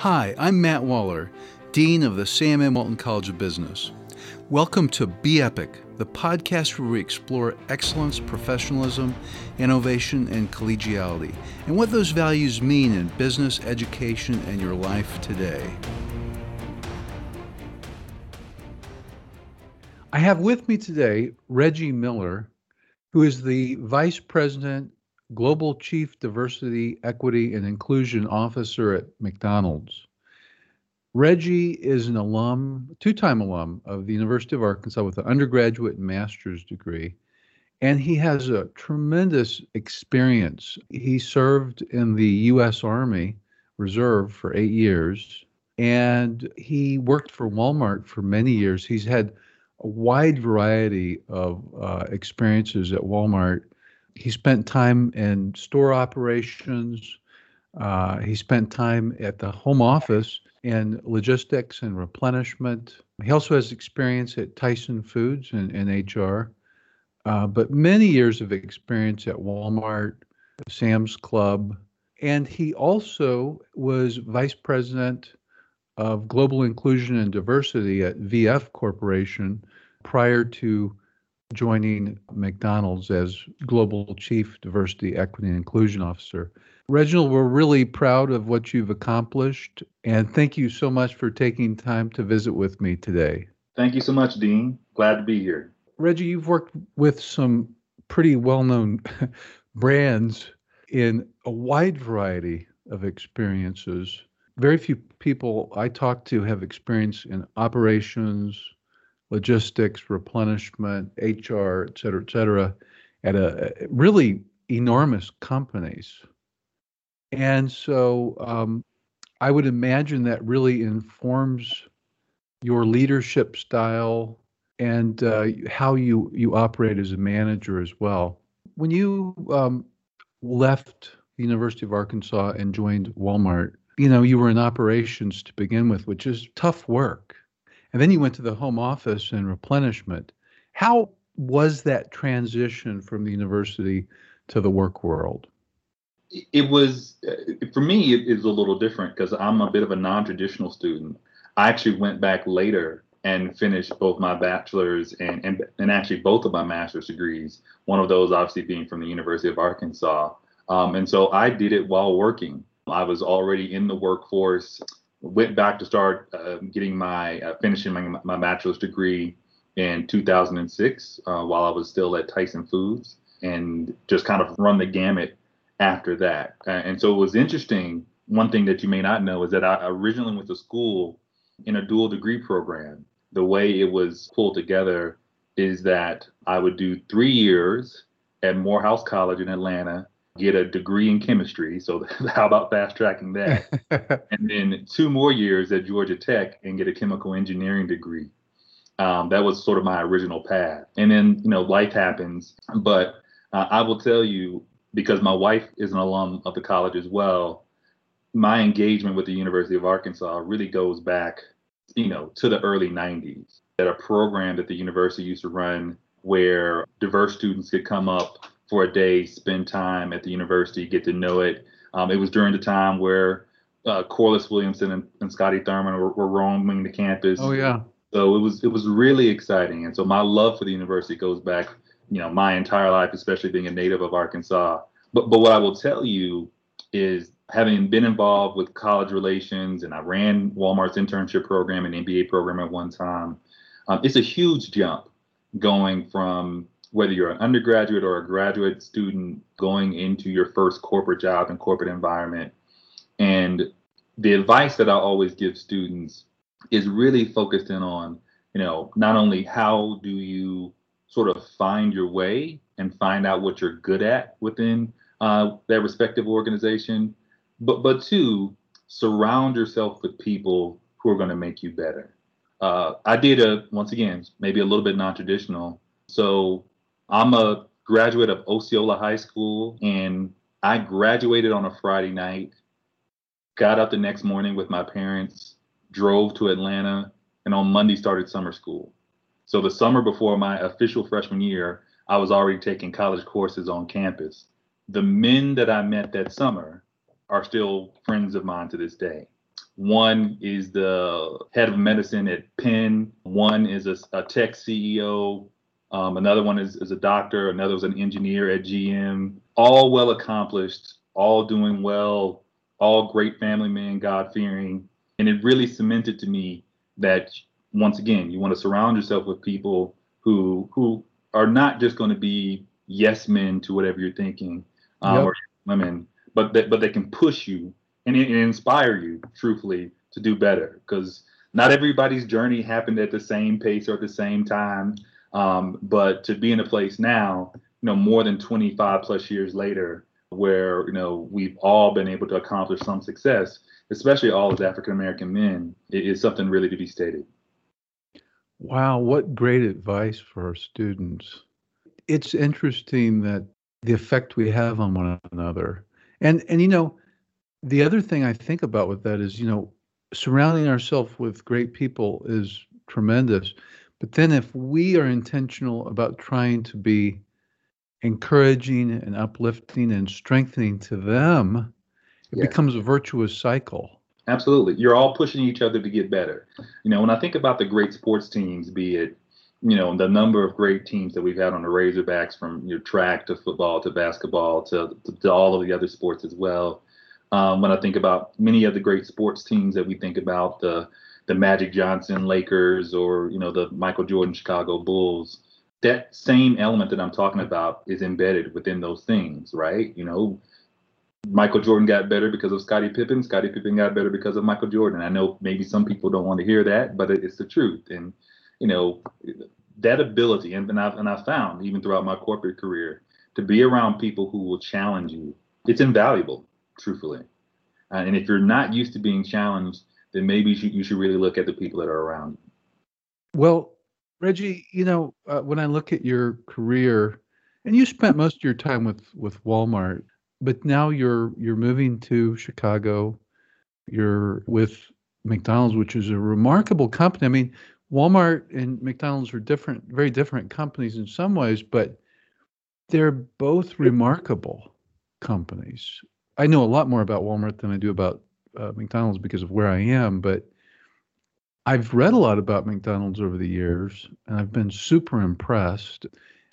Hi, I'm Matt Waller, Dean of the Sam M. Walton College of Business. Welcome to Be Epic, the podcast where we explore excellence, professionalism, innovation, and collegiality, and what those values mean in business, education, and your life today. I have with me today Reggie Miller, who is the Vice President Global Chief Diversity, Equity, and Inclusion Officer at McDonald's. Reggie is an alum, two time alum of the University of Arkansas with an undergraduate and master's degree. And he has a tremendous experience. He served in the U.S. Army Reserve for eight years, and he worked for Walmart for many years. He's had a wide variety of uh, experiences at Walmart he spent time in store operations. Uh, he spent time at the home office in logistics and replenishment. He also has experience at Tyson Foods and, and HR, uh, but many years of experience at Walmart, Sam's Club, and he also was vice president of global inclusion and diversity at VF Corporation prior to joining McDonald's as Global Chief Diversity, Equity, and Inclusion Officer. Reginald, we're really proud of what you've accomplished, and thank you so much for taking time to visit with me today. Thank you so much, Dean. Glad to be here. Reggie, you've worked with some pretty well known brands in a wide variety of experiences. Very few people I talk to have experience in operations, logistics, replenishment, HR, et cetera, et cetera, at a really enormous companies. And so um, I would imagine that really informs your leadership style and uh, how you, you operate as a manager as well. When you um, left the University of Arkansas and joined Walmart, you know, you were in operations to begin with, which is tough work and then you went to the home office and replenishment. How was that transition from the university to the work world? It was, uh, for me, it is a little different because I'm a bit of a non traditional student. I actually went back later and finished both my bachelor's and, and, and actually both of my master's degrees, one of those obviously being from the University of Arkansas. Um, and so I did it while working. I was already in the workforce went back to start uh, getting my uh, finishing my, my bachelor's degree in 2006 uh, while I was still at Tyson Foods and just kind of run the gamut after that. and so it was interesting. One thing that you may not know is that I originally went to school in a dual degree program. The way it was pulled together is that I would do three years at Morehouse College in Atlanta get a degree in chemistry. So how about fast tracking that? and then two more years at Georgia Tech and get a chemical engineering degree. Um, that was sort of my original path. And then, you know, life happens. But uh, I will tell you, because my wife is an alum of the college as well, my engagement with the University of Arkansas really goes back, you know, to the early 90s. At a program that the university used to run where diverse students could come up for a day, spend time at the university, get to know it. Um, it was during the time where uh, Corliss Williamson and, and Scotty Thurman were, were roaming the campus. Oh yeah. So it was it was really exciting, and so my love for the university goes back, you know, my entire life, especially being a native of Arkansas. But but what I will tell you is having been involved with college relations, and I ran Walmart's internship program and MBA program at one time. Um, it's a huge jump going from whether you're an undergraduate or a graduate student going into your first corporate job and corporate environment. And the advice that I always give students is really focused in on, you know, not only how do you sort of find your way and find out what you're good at within uh, that respective organization, but but two, surround yourself with people who are going to make you better. Uh, I did a once again maybe a little bit non-traditional. So I'm a graduate of Osceola High School, and I graduated on a Friday night, got up the next morning with my parents, drove to Atlanta, and on Monday started summer school. So the summer before my official freshman year, I was already taking college courses on campus. The men that I met that summer are still friends of mine to this day. One is the head of medicine at Penn. One is a, a tech CEO. Um, another one is, is a doctor. Another was an engineer at GM. All well accomplished, all doing well, all great family men, God fearing. And it really cemented to me that once again, you want to surround yourself with people who who are not just going to be yes men to whatever you're thinking, um, yep. or women, but that but they can push you and, and inspire you, truthfully, to do better. Because not everybody's journey happened at the same pace or at the same time. Um, but to be in a place now, you know, more than 25 plus years later, where you know we've all been able to accomplish some success, especially all as African American men, is something really to be stated. Wow, what great advice for our students. It's interesting that the effect we have on one another. And and you know, the other thing I think about with that is, you know, surrounding ourselves with great people is tremendous. But then if we are intentional about trying to be encouraging and uplifting and strengthening to them, it yeah. becomes a virtuous cycle. Absolutely. You're all pushing each other to get better. You know, when I think about the great sports teams, be it, you know, the number of great teams that we've had on the Razorbacks from your know, track to football to basketball to, to, to, all of the other sports as well. Um, when I think about many of the great sports teams that we think about, the the Magic Johnson Lakers or you know the Michael Jordan Chicago Bulls, that same element that I'm talking about is embedded within those things, right? You know, Michael Jordan got better because of Scottie Pippen. Scottie Pippen got better because of Michael Jordan. I know maybe some people don't want to hear that, but it's the truth. And you know, that ability, and, and I've and I've found even throughout my corporate career, to be around people who will challenge you, it's invaluable, truthfully. Uh, and if you're not used to being challenged, then maybe you should, really look at the people that are around you. Well, Reggie, you know, uh, when I look at your career, and you spent most of your time with with Walmart, but now you're you're moving to Chicago. You're with McDonald's, which is a remarkable company. I mean, Walmart and McDonald's are different, very different companies in some ways, but they're both remarkable companies. I know a lot more about Walmart than I do about uh, McDonald's because of where I am, but I've read a lot about McDonald's over the years, and I've been super impressed.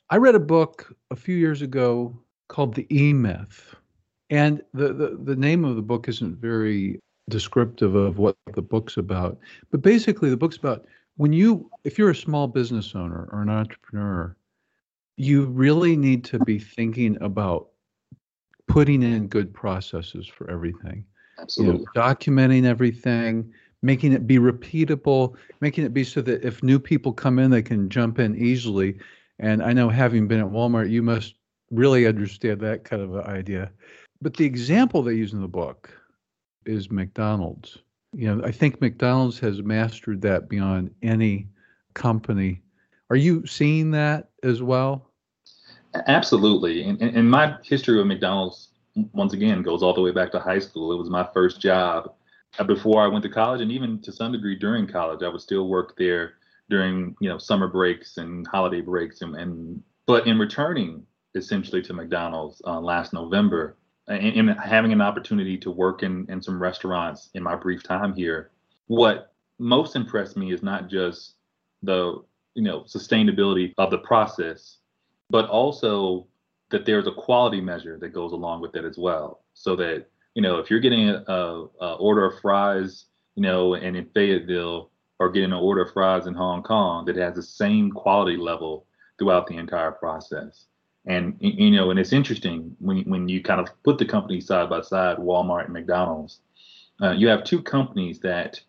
I read a book a few years ago called The E Myth. And the, the, the name of the book isn't very descriptive of what the book's about. But basically, the book's about when you, if you're a small business owner or an entrepreneur, you really need to be thinking about putting in good processes for everything. Absolutely. You know, documenting everything, making it be repeatable, making it be so that if new people come in, they can jump in easily. And I know having been at Walmart, you must really understand that kind of idea. But the example they use in the book is McDonald's. You know, I think McDonald's has mastered that beyond any company. Are you seeing that as well? Absolutely. And, in my history with McDonald's, once again, goes all the way back to high school. It was my first job uh, before I went to college, and even to some degree during college. I would still work there during, you know, summer breaks and holiday breaks. And, and but in returning essentially to McDonald's uh, last November, and, and, having an opportunity to work in, in some restaurants in my brief time here, what most impressed me is not just the you know sustainability of the process, but also that there's a quality measure that goes along with it as well. So that you know if you're getting a, a, a order of fries, you know, and in Fayetteville, or getting an order of fries in Hong Kong that has the same quality level throughout the entire process. And you know, and it's interesting when when you kind of put the companies side by side, Walmart and McDonald's. Uh, you have two companies that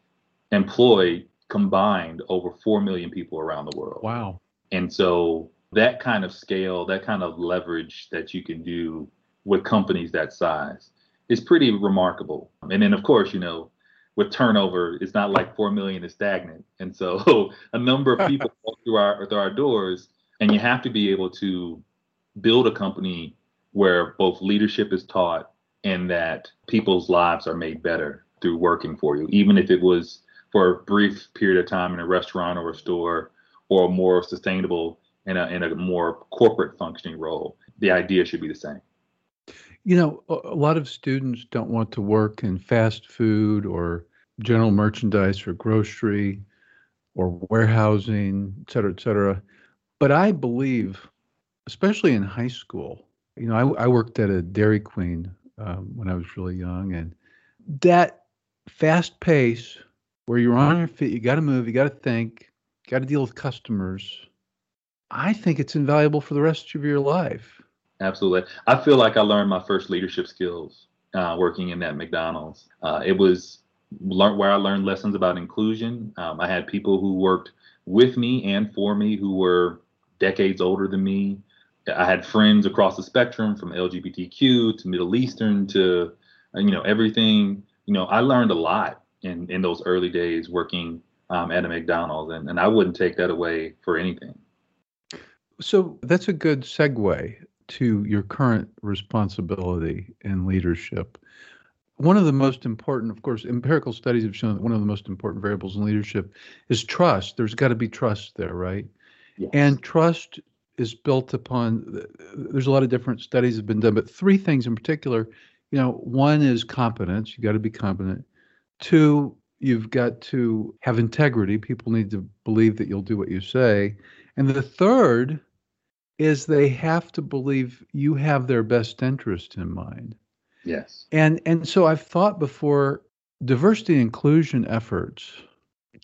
employ combined over four million people around the world. Wow! And so that kind of scale, that kind of leverage that you can do with companies that size is pretty remarkable. And then, of course, you know, with turnover, it's not like four million is stagnant. And so a number of people walk through our through our doors, and you have to be able to build a company where both leadership is taught and that people's lives are made better through working for you, even if it was for a brief period of time in a restaurant or a store or a more sustainable in a, in a more corporate functioning role. The idea should be the same. You know, a lot of students don't want to work in fast food or general merchandise or grocery or warehousing, et cetera, et cetera. But I believe, especially in high school, you know, I, I worked at a Dairy Queen um, when I was really young, and that fast pace where you're on your feet, you got to move, you got to think, got to deal with customers. I think it's invaluable for the rest of your life. Absolutely. I feel like I learned my first leadership skills uh, working in that McDonald's. Uh, it was learn, where I learned lessons about inclusion. Um, I had people who worked with me and for me who were decades older than me. I had friends across the spectrum from LGBTQ to Middle Eastern to, uh, you know, everything. You know, I learned a lot in, in those early days working um, at a McDonald's, and, and I wouldn't take that away for anything. So that's a good segue to your current responsibility in leadership. One of the most important, of course, empirical studies have shown that one of the most important variables in leadership is trust. There's got to be trust there, right? Yes. And trust is built upon there's a lot of different studies have been done but three things in particular you know one is competence you got to be competent two you've got to have integrity people need to believe that you'll do what you say and the third is they have to believe you have their best interest in mind. Yes. And and so I've thought before diversity inclusion efforts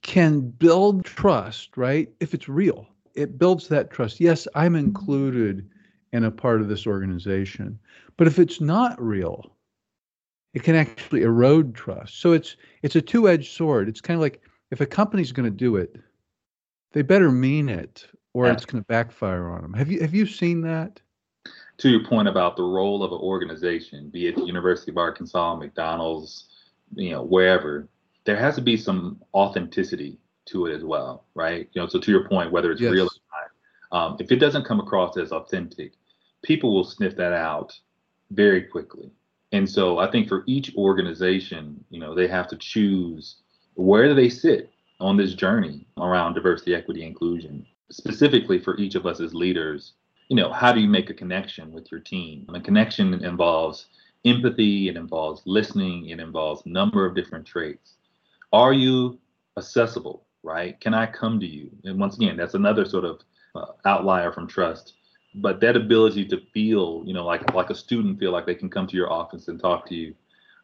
can build trust, right? If it's real. It builds that trust. Yes, I'm included in a part of this organization. But if it's not real, it can actually erode trust. So it's it's a two-edged sword. It's kind of like if a company's going to do it, they better mean it or it's going to backfire on them. Have you have you seen that? To your point about the role of an organization, be it the University of Arkansas, McDonald's, you know, wherever, there has to be some authenticity to it as well, right? You know, so to your point, whether it's yes. real or not, um, if it doesn't come across as authentic, people will sniff that out very quickly. And so I think for each organization, you know, they have to choose where do they sit on this journey around diversity, equity, inclusion specifically for each of us as leaders, you know, how do you make a connection with your team? A connection involves empathy, it involves listening, it involves number of different traits. Are you accessible, right? Can I come to you? And once again, that's another sort of uh, outlier from trust. But that ability to feel, you know, like like a student feel like they can come to your office and talk to you,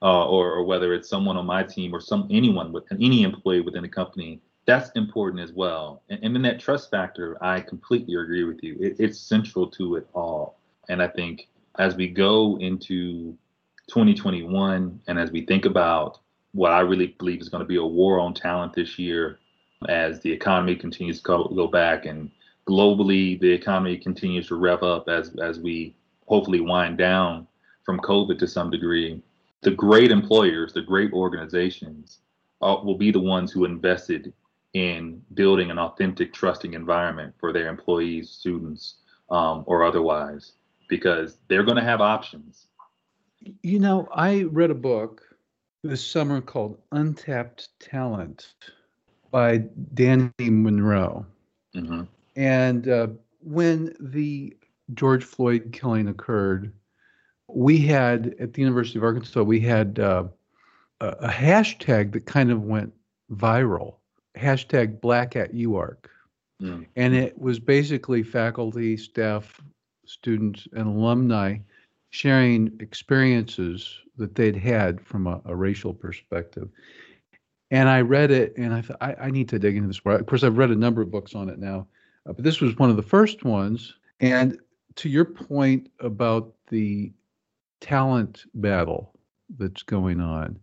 uh, or, or whether it's someone on my team or some anyone with any employee within a company that's important as well. And, and then that trust factor, I completely agree with you. It, it's central to it all. And I think as we go into 2021 and as we think about what I really believe is going to be a war on talent this year, as the economy continues to go, go back and globally the economy continues to rev up as as we hopefully wind down from COVID to some degree. The great employers, the great organizations, uh, will be the ones who invested in building an authentic, trusting environment for their employees, students, um, or otherwise, because they're going to have options. You know, I read a book this summer called Untapped Talent by Dani Monroe. Mm-hmm. And uh, when the George Floyd killing occurred, we had at the University of Arkansas, we had uh, a, a hashtag that kind of went viral hashtag Black at UARK. Mm. And it was basically faculty, staff, students, and alumni sharing experiences that they'd had from a, a racial perspective. And I read it and I thought, I, I, need to dig into this more. Of course, I've read a number of books on it now, uh, but this was one of the first ones. And to your point about the talent battle that's going on,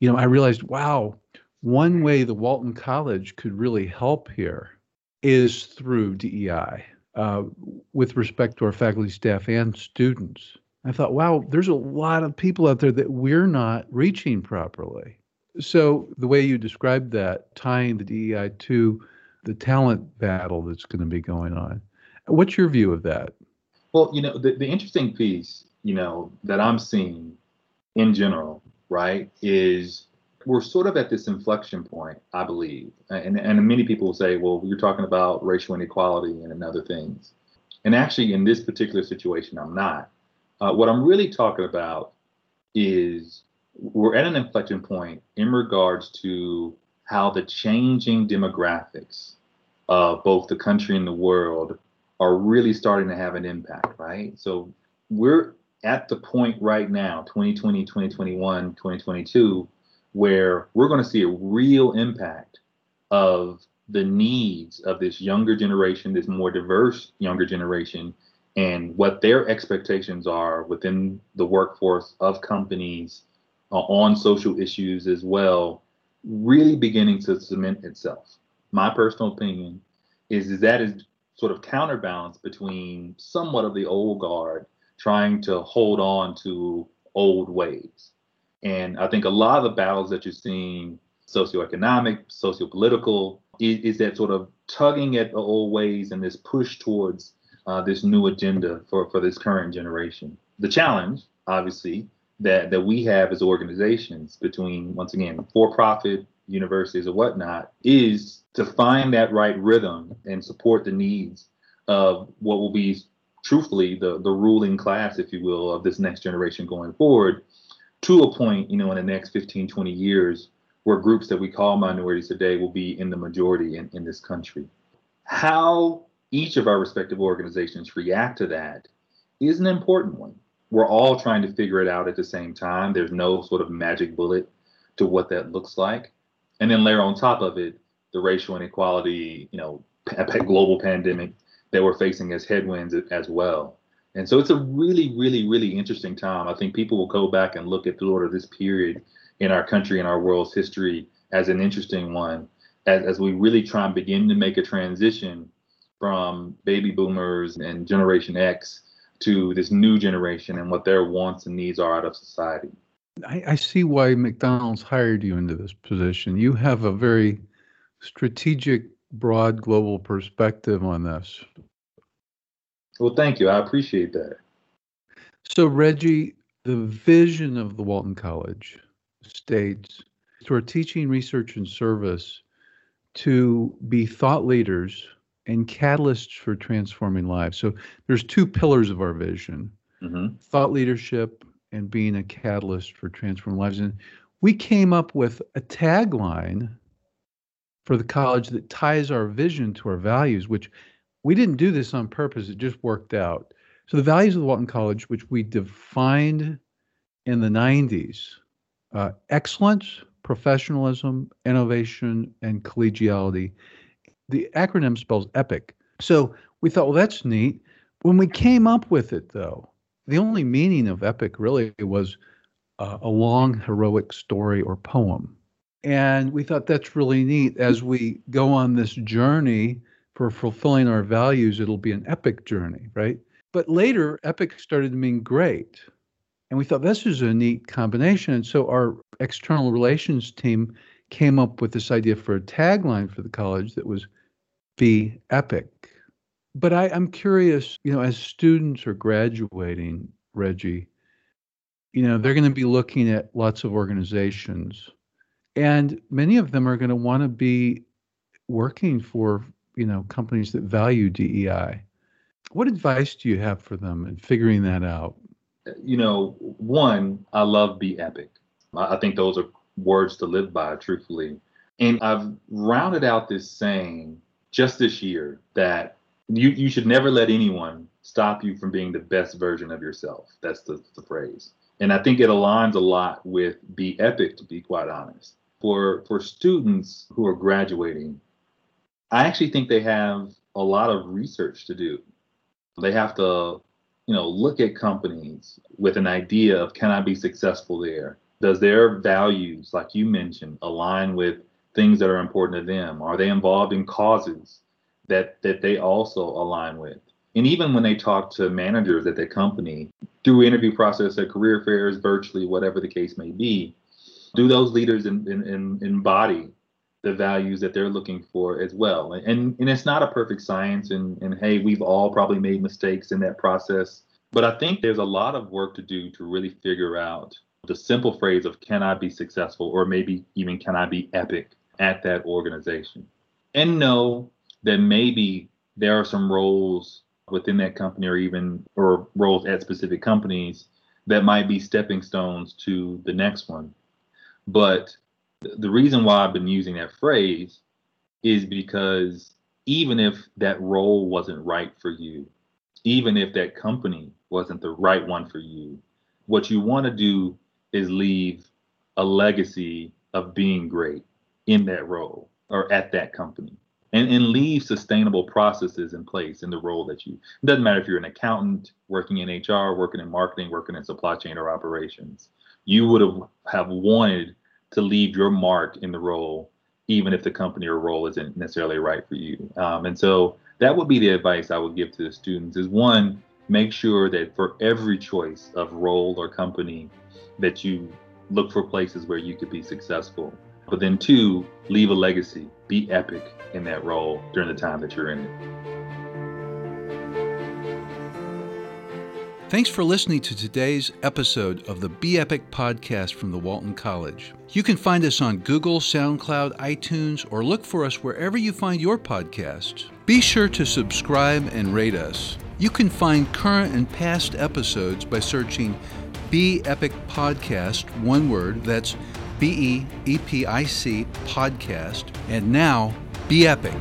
you know, I realized, wow, one way the Walton College could really help here is through DEI uh, with respect to our faculty, staff, and students. I thought, wow, there's a lot of people out there that we're not reaching properly. So, the way you described that, tying the DEI to the talent battle that's going to be going on, what's your view of that? Well, you know, the, the interesting piece, you know, that I'm seeing in general, right, is we're sort of at this inflection point, I believe. And, and many people will say, well, you're talking about racial inequality and and other things. And actually, in this particular situation, I'm not. Uh, what I'm really talking about is we're at an inflection point in regards to how the changing demographics of both the country and the world are really starting to have an impact, right? So we're at the point right now, 2020, 2021, 2022, where we're going to see a real impact of the needs of this younger generation, this more diverse younger generation, and what their expectations are within the workforce of companies uh, on social issues as well, really beginning to cement itself. My personal opinion is, is that is sort of counterbalance between somewhat of the old guard trying to hold on to old ways. And I think a lot of the battles that you're seeing, socioeconomic, sociopolitical, is, is that sort of tugging at the old ways and this push towards uh, this new agenda for, for this current generation. The challenge, obviously, that, that we have as organizations between, once again, for profit, universities, or whatnot, is to find that right rhythm and support the needs of what will be, truthfully, the, the ruling class, if you will, of this next generation going forward to a point, you know, in the next 15, 20 years where groups that we call minorities today will be in the majority in, in this country. How each of our respective organizations react to that is an important one. We're all trying to figure it out at the same time. There's no sort of magic bullet to what that looks like. And then layer on top of it the racial inequality, you know, global pandemic that we're facing as headwinds as well. And so it's a really, really, really interesting time. I think people will go back and look at the sort of this period in our country and our world's history as an interesting one as, as we really try and begin to make a transition from baby boomers and Generation X to this new generation and what their wants and needs are out of society. I, I see why McDonald's hired you into this position. You have a very strategic, broad global perspective on this. Well, thank you. I appreciate that. So, Reggie, the vision of the Walton College states through teaching, research, and service to be thought leaders and catalysts for transforming lives. So there's two pillars of our vision mm-hmm. thought leadership and being a catalyst for transforming lives. And we came up with a tagline for the college that ties our vision to our values, which we didn't do this on purpose, it just worked out. So the values of the Walton College, which we defined in the 90s, uh, excellence, professionalism, innovation, and collegiality. The acronym spells EPIC. So we thought, well, that's neat. When we came up with it, though, the only meaning of epic really was uh, a long heroic story or poem. And we thought that's really neat. As we go on this journey for fulfilling our values, it'll be an epic journey, right? But later, epic started to mean great. And we thought this is a neat combination. And so our external relations team came up with this idea for a tagline for the college that was be epic. But I, I'm curious, you know, as students are graduating, Reggie, you know, they're going to be looking at lots of organizations. And many of them are going to want to be working for, you know, companies that value DEI. What advice do you have for them in figuring that out? you know, one, I love be epic. I think those are words to live by, truthfully. And I've rounded out this saying just this year that you, you should never let anyone stop you from being the best version of yourself. That's the, the phrase. And I think it aligns a lot with be epic, to be quite honest. For for students who are graduating, I actually think they have a lot of research to do. They have to you know, look at companies with an idea of can I be successful there? Does their values, like you mentioned, align with things that are important to them? Are they involved in causes that that they also align with? And even when they talk to managers at their company through interview process at career fairs, virtually, whatever the case may be, do those leaders in, in, in embody the values that they're looking for as well. And and it's not a perfect science and and hey, we've all probably made mistakes in that process. But I think there's a lot of work to do to really figure out the simple phrase of can I be successful or maybe even can I be epic at that organization. And know that maybe there are some roles within that company or even or roles at specific companies that might be stepping stones to the next one. But the reason why I've been using that phrase is because even if that role wasn't right for you, even if that company wasn't the right one for you, what you want to do is leave a legacy of being great in that role or at that company and, and leave sustainable processes in place in the role that you it doesn't matter if you're an accountant working in hr working in marketing working in supply chain or operations you would have have wanted to leave your mark in the role even if the company or role isn't necessarily right for you um, and so that would be the advice i would give to the students is one make sure that for every choice of role or company that you look for places where you could be successful but then two leave a legacy be epic in that role during the time that you're in it. Thanks for listening to today's episode of the Be Epic podcast from the Walton College. You can find us on Google, SoundCloud, iTunes, or look for us wherever you find your podcasts. Be sure to subscribe and rate us. You can find current and past episodes by searching Be Epic Podcast, one word, that's B E E P I C podcast. And now, be epic.